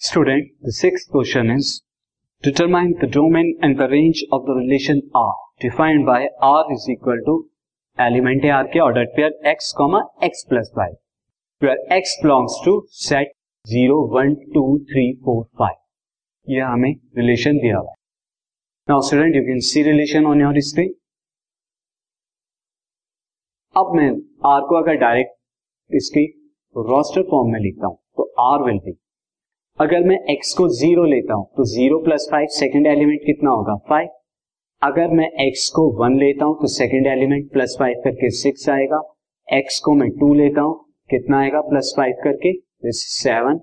Student six question is determine the domain and the range of the relation R defined by R is equal to element है R के order pair x comma x plus y where x belongs to set zero one two three four five यह हमें relation दिया हुआ now student you can see relation on your screen अब मैं are को अगर डायरेक्ट इसकी रोस्टर फॉर्म में लिखता हूँ तो आर विल बी अगर मैं x को ज़ीरो लेता हूँ तो zero plus five second element कितना होगा? फाइव अगर मैं x को वन लेता हूँ तो सेकेंड एलिमेंट प्लस फाइव करके सिक्स आएगा. X को मैं टू लेता हूँ, कितना आएगा? प्लस फाइव करके. सेवन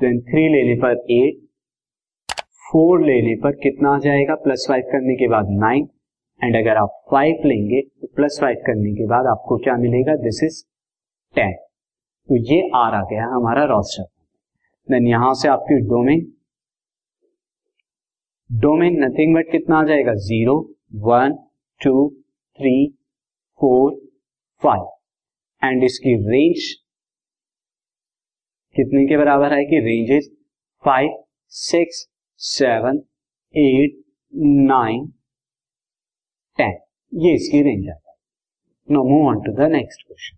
देन थ्री लेने पर एट फोर लेने पर कितना आ जाएगा? प्लस फाइव करने के बाद नाइन एंड अगर आप फाइव लेंगे तो प्लस फाइव करने के बाद आपको क्या मिलेगा? दिस इज़ टेन तो ये आर आ गया हमारा रोस्टर देन यहाँ से आपकी डोमेन डोमेन नथिंग बट कितना आ जाएगा? Zero one two three four five and इसकी रेंज कितने के बराबर है कि range is five six seven eight nine ten ये इसकी रेंज आता है। No move on to the next question